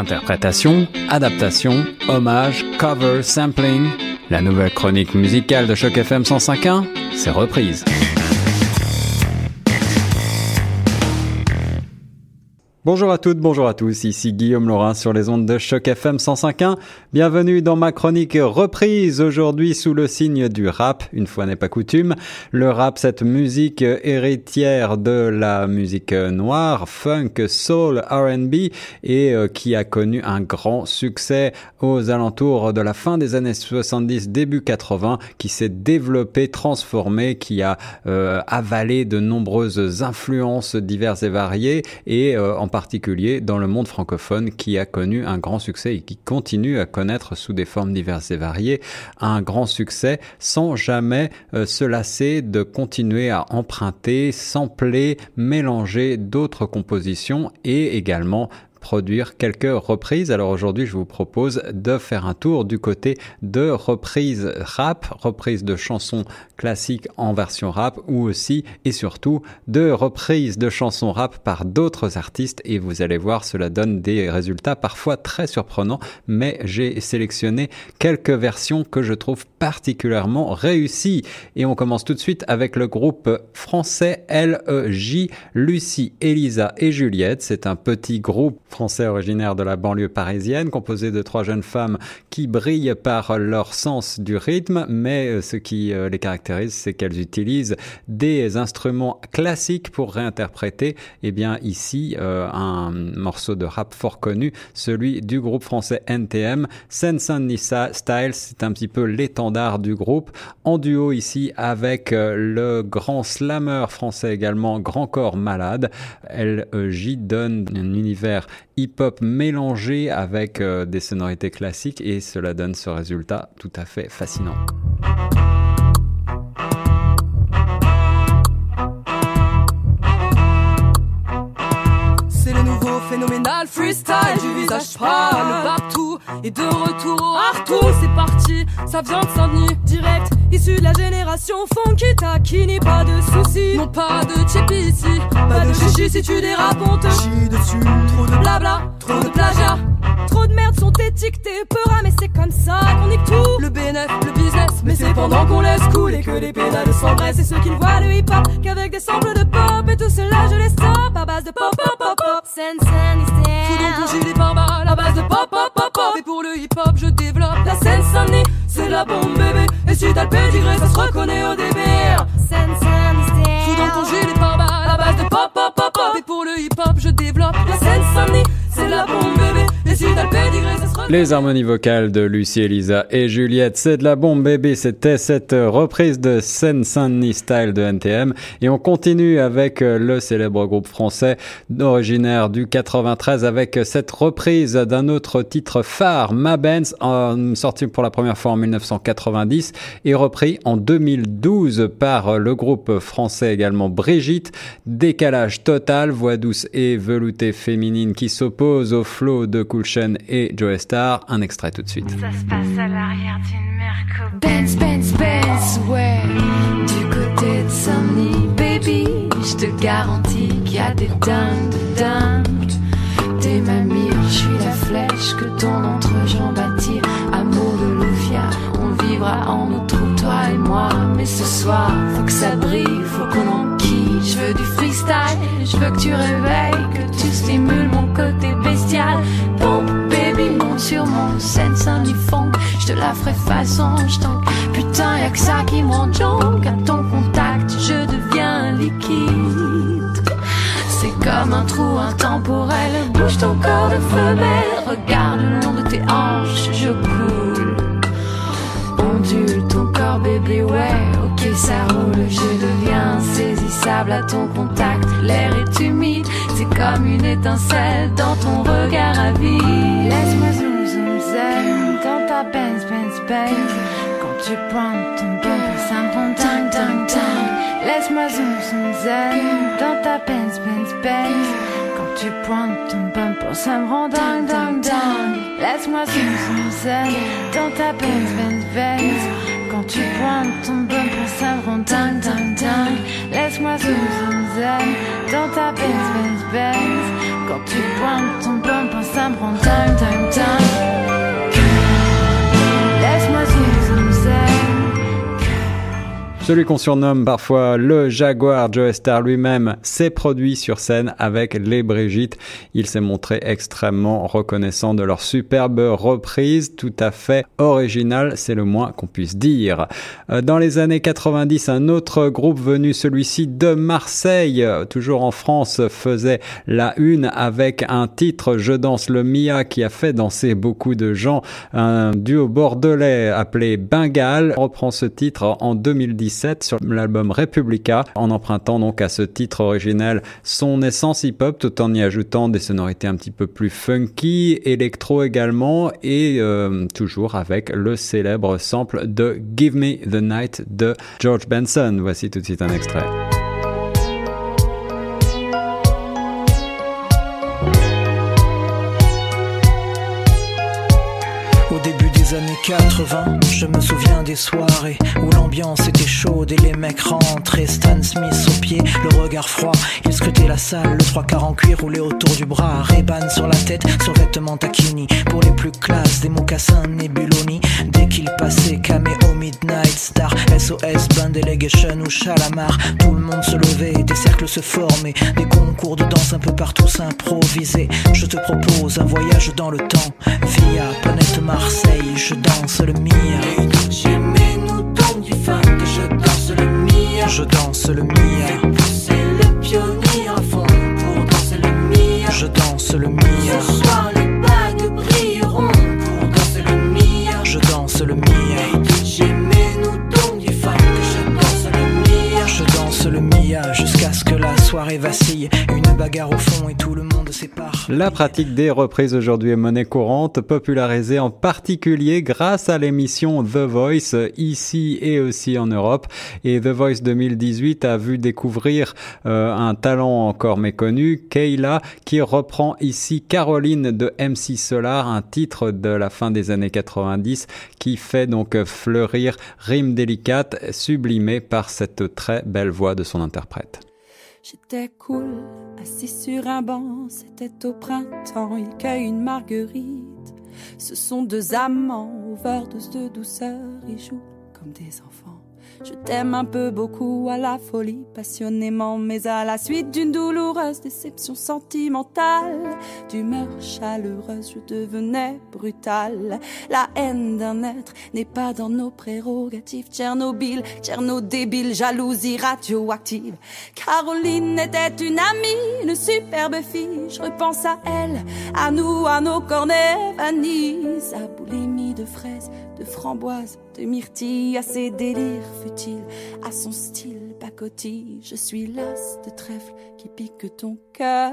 Interprétation, adaptation, hommage, cover, sampling. La nouvelle chronique musicale de Choc FM 105.1, c'est reprise. Bonjour à toutes, bonjour à tous, ici Guillaume Laurin sur les ondes de Choc FM 105.1. Bienvenue dans ma chronique reprise aujourd'hui sous le signe du rap, une fois n'est pas coutume. Le rap, cette musique héritière de la musique noire, funk, soul, R&B et euh, qui a connu un grand succès aux alentours de la fin des années 70, début 80, qui s'est développé, transformé, qui a euh, avalé de nombreuses influences diverses et variées et euh, particulier dans le monde francophone qui a connu un grand succès et qui continue à connaître sous des formes diverses et variées un grand succès sans jamais euh, se lasser de continuer à emprunter, sampler, mélanger d'autres compositions et également produire quelques reprises. Alors aujourd'hui, je vous propose de faire un tour du côté de reprises rap, reprises de chansons classiques en version rap ou aussi et surtout de reprises de chansons rap par d'autres artistes et vous allez voir, cela donne des résultats parfois très surprenants, mais j'ai sélectionné quelques versions que je trouve particulièrement réussies. Et on commence tout de suite avec le groupe français LEJ, Lucie, Elisa et Juliette. C'est un petit groupe français originaire de la banlieue parisienne, composé de trois jeunes femmes qui brillent par leur sens du rythme, mais euh, ce qui euh, les caractérise, c'est qu'elles utilisent des instruments classiques pour réinterpréter, eh bien ici, euh, un morceau de rap fort connu, celui du groupe français NTM, Sense Nissa Styles, c'est un petit peu l'étendard du groupe, en duo ici avec le grand slammer français également, Grand Corps Malade. LJ donne un univers hip-hop mélangé avec euh, des sonorités classiques et cela donne ce résultat tout à fait fascinant. C'est le nouveau phénoménal freestyle du visage pâle, le partout et de retour au Artour. C'est parti, ça vient de Saint-Denis, direct, issu de la génération funky taquini, pas de soucis, non pas de chippy ici, pas de chichi si tu dérapes, on te chie dessus. Trop de blabla, trop de plagiat, trop de merde sont étiquetés, peur mais c'est comme ça qu'on nique tout. Le bénéf, le business, mais c'est pendant qu'on laisse couler que les pédales s'embrassent. C'est ceux qui ne voient le hip-hop qu'avec des samples de pop et tout cela je les stoppe à base de pop pop pop pop. Fous ton gilet pare-balles à base de pop pop pop pop Et pour le hip-hop je développe la scène Saint-Denis C'est la bombe le pédigré ça se reconnaît au and Fous donc ton gilet pare-balles à base de pop pop pop pop. Et pour le hip-hop je développe la Les harmonies vocales de Lucie, Elisa et Juliette, c'est de la bombe bébé. C'était cette reprise de Seine Saint-Denis style de NTM. Et on continue avec euh, le célèbre groupe français originaire du 93 avec cette reprise d'un autre titre phare, Ma Benz, en- sorti pour la première fois en 1990 et repris en 2012 par le groupe français également Brigitte. Décalage total, voix douce et veloutée féminine qui s'oppose au flow de Cool Chain et Joe Star. Un extrait tout de suite. Ça se passe à l'arrière d'une Merco. Benz, Benz, Benz, ouais. Du côté de Saint-Denis, baby. Je te garantis qu'il y a des dingues de dingues. T'es ma mire, je suis la flèche que ton entrejambe attire. Amour de Lufia, on vivra en notre toi et moi. Mais ce soir, faut que ça brille, faut qu'on enquille. Je veux du freestyle, je veux que tu réveilles, que tu stimules mon côté sur mon scène saint du fond. Je te la ferai façon, je. Putain, y'a que ça qui me rend jonque. À ton contact, je deviens liquide. C'est comme un trou intemporel. Bouge ton corps de femelle. Regarde le long de tes hanches, je coule. Ondule ton corps, bébé, ouais. Ok, ça roule. Je deviens insaisissable à ton contact. L'air est humide, c'est comme une étincelle dans ton regard à vie. Laisse-moi Quand tu prends ton ça me rend dingue dingue dingue Laisse-moi zoom zoom zen dans ta Benz Benz Benz Quand tu prends ton bumper ça me rend Laisse-moi zoom zoom zen dans ta Benz Benz Benz Quand tu prends ton bumper ça me rend dingue dingue dingue Laisse-moi zoom zoom zen dans ta Benz Benz Benz Quand tu pointes ton bumper, ça me rend dingue, dingue, dingue. Celui qu'on surnomme parfois le Jaguar Joe Star lui-même s'est produit sur scène avec les Brigitte. Il s'est montré extrêmement reconnaissant de leur superbe reprise, tout à fait originale, c'est le moins qu'on puisse dire. Euh, dans les années 90, un autre groupe venu, celui-ci de Marseille, toujours en France, faisait la une avec un titre Je danse le Mia qui a fait danser beaucoup de gens. Un duo bordelais appelé Bengal reprend ce titre en 2017 sur l'album Republica, en empruntant donc à ce titre originel son essence hip-hop tout en y ajoutant des sonorités un petit peu plus funky, électro également et euh, toujours avec le célèbre sample de Give Me the Night de George Benson. Voici tout de suite un extrait. Années 80, je me souviens des soirées où l'ambiance était chaude et les mecs rentraient. Stan Smith au pied, le regard froid, il scrutait la salle, le trois quarts en cuir roulé autour du bras, Reban sur la tête, sur vêtements taquini. Pour les plus classes, des mocassins Nebuloni. Dès qu'il passait, Cameo Midnight Star, SOS Band Delegation ou Chalamar, tout le monde se levait, des cercles se formaient, des concours de danse un peu partout s'improvisaient. Je te propose un voyage dans le temps, via planète Marseille je danse le mia. J'aimais-nous donc du fun que je danse le mia. Je danse le mia. C'est le pionnier à fond pour danser le mia. Je danse le mia. La pratique des reprises aujourd'hui est monnaie courante, popularisée en particulier grâce à l'émission The Voice ici et aussi en Europe. Et The Voice 2018 a vu découvrir euh, un talent encore méconnu, Kayla, qui reprend ici Caroline de MC Solar, un titre de la fin des années 90 qui fait donc fleurir rimes délicates sublimées par cette très belle voix de son interprète. J'étais cool, assis sur un banc, c'était au printemps, il cueille une marguerite. Ce sont deux amants, overdose de douceur, ils jouent comme des enfants. Je t'aime un peu beaucoup à la folie, passionnément, mais à la suite d'une douloureuse déception sentimentale, d'humeur chaleureuse, je devenais brutale. La haine d'un être n'est pas dans nos prérogatives. Tchernobyl, Tcherno débile, jalousie radioactive. Caroline était une amie, une superbe fille. Je repense à elle, à nous, à nos cornets vanille, sa boulimie de fraises de framboise, de myrtille, à ses délires futiles, à son style pacotille. Je suis l'as de trèfle qui pique ton cœur,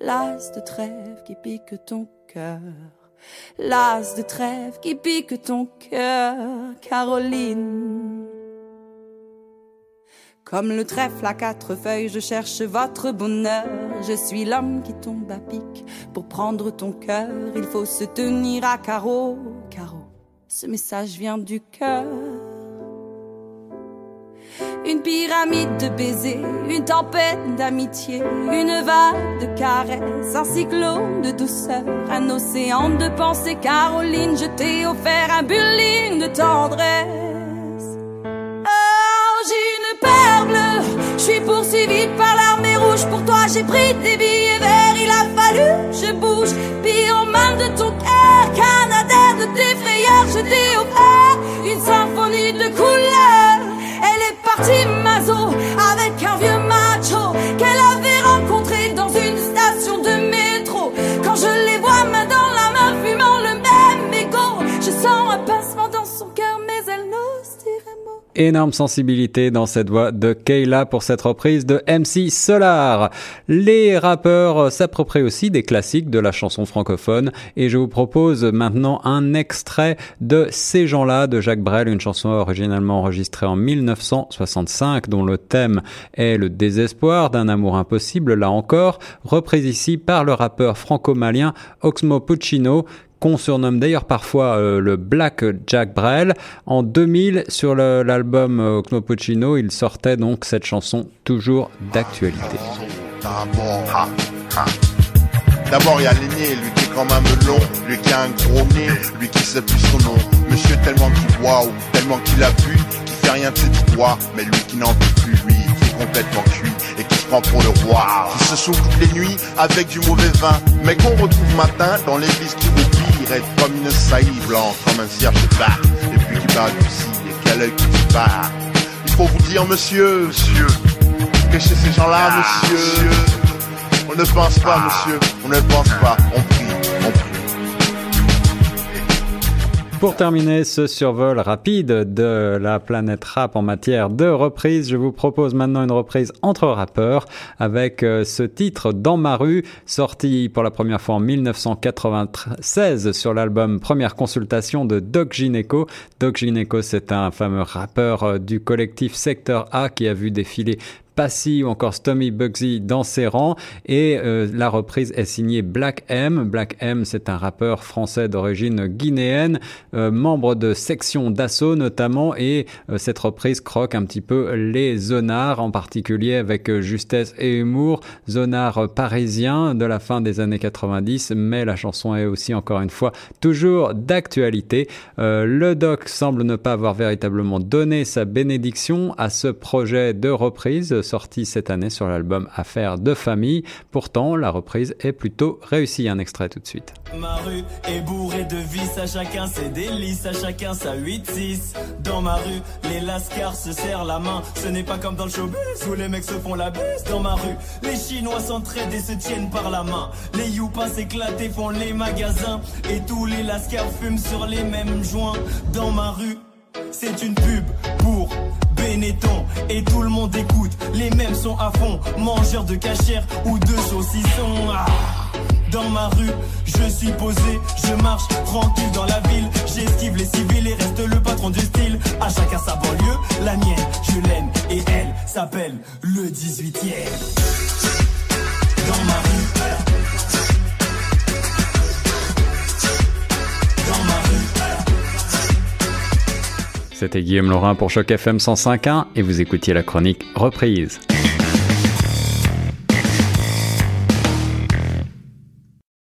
l'as de trèfle qui pique ton cœur. L'as de trèfle qui pique ton cœur, Caroline. Comme le trèfle à quatre feuilles, je cherche votre bonheur. Je suis l'homme qui tombe à pic. Pour prendre ton cœur, il faut se tenir à carreau, carreau. Ce message vient du cœur. Une pyramide de baisers, une tempête d'amitié, une vague de caresses, un cyclone de douceur, un océan de pensées. Caroline, je t'ai offert un bullying de tendresse. Oh, j'ai une perle je suis poursuivi par l'armée Pour toi, j'ai pris des billets verts, il a fallu, je bouge, main de ton cœur, Canadair de tes frayeurs, je t'ai offert une symphonie de couleurs. Elle est partie mazo avec un vieux Énorme sensibilité dans cette voix de Kayla pour cette reprise de MC Solar. Les rappeurs s'approprient aussi des classiques de la chanson francophone et je vous propose maintenant un extrait de Ces gens-là de Jacques Brel, une chanson originalement enregistrée en 1965 dont le thème est le désespoir d'un amour impossible, là encore, reprise ici par le rappeur franco-malien Oxmo Puccino qu'on surnomme d'ailleurs parfois euh, le Black Jack Brel. En 2000, sur l'album euh, Puccino, il sortait donc cette chanson toujours d'actualité. D'abord il y a l'aîné, lui qui est quand même long, lui qui a un gros nez, lui qui sait plus son nom. Monsieur tellement qu'il boit ou tellement qu'il a bu, qui fait rien de ses doigts, mais lui qui n'en peut plus, lui qui est complètement cuit et qui se prend pour le roi, qui se souffle toutes les nuits avec du mauvais vin, mais qu'on retrouve matin dans l'église qui comme une saillie blanche, comme un cierge de bar, et puis qui parle du et quel œil qui disparaît. Il faut vous dire, monsieur, monsieur, que chez ces gens-là, monsieur, on ne pense pas, monsieur, on ne pense pas, on prie. Pour terminer ce survol rapide de la planète rap en matière de reprise, je vous propose maintenant une reprise entre rappeurs avec euh, ce titre Dans ma rue, sorti pour la première fois en 1996 sur l'album Première consultation de Doc Gineco. Doc Gineco, c'est un fameux rappeur euh, du collectif Secteur A qui a vu défiler Passy ou encore Stommy Bugsy dans ses rangs. Et euh, la reprise est signée Black M. Black M, c'est un rappeur français d'origine guinéenne, euh, membre de section d'assaut notamment. Et euh, cette reprise croque un petit peu les zonards, en particulier avec justesse et humour. Zonards parisiens de la fin des années 90, mais la chanson est aussi encore une fois toujours d'actualité. le doc semble ne pas avoir véritablement donné sa bénédiction à ce projet de reprise sorti cette année sur l'album Affaires de famille. Pourtant, la reprise est plutôt réussie. Un extrait tout de suite. Ma rue est bourrée de vis, à chacun ses délices, à chacun sa 8-6. Dans ma rue, les lascars se serrent la main. Ce n'est pas comme dans le showbiz où les mecs se font la baisse. Dans ma rue, les Chinois s'entraident et se tiennent par la main. Les youpas s'éclatent et font les magasins. Et tous les lascars fument sur les mêmes joints. Dans ma rue, c'est une pub pour Benetton et tout le monde écoute. Les mêmes sont à fond, mangeurs de cachère ou de saucissons. Ah. Dans ma rue, je suis posé, je marche tranquille dans la ville. J'esquive les civils et reste le patron du style. À chacun sa banlieue, la mienne, je l'aime et elle s'appelle le 18e. Dans ma rue. C'était Guillaume Laurin pour Choc FM 105.1 et vous écoutiez la chronique Reprise.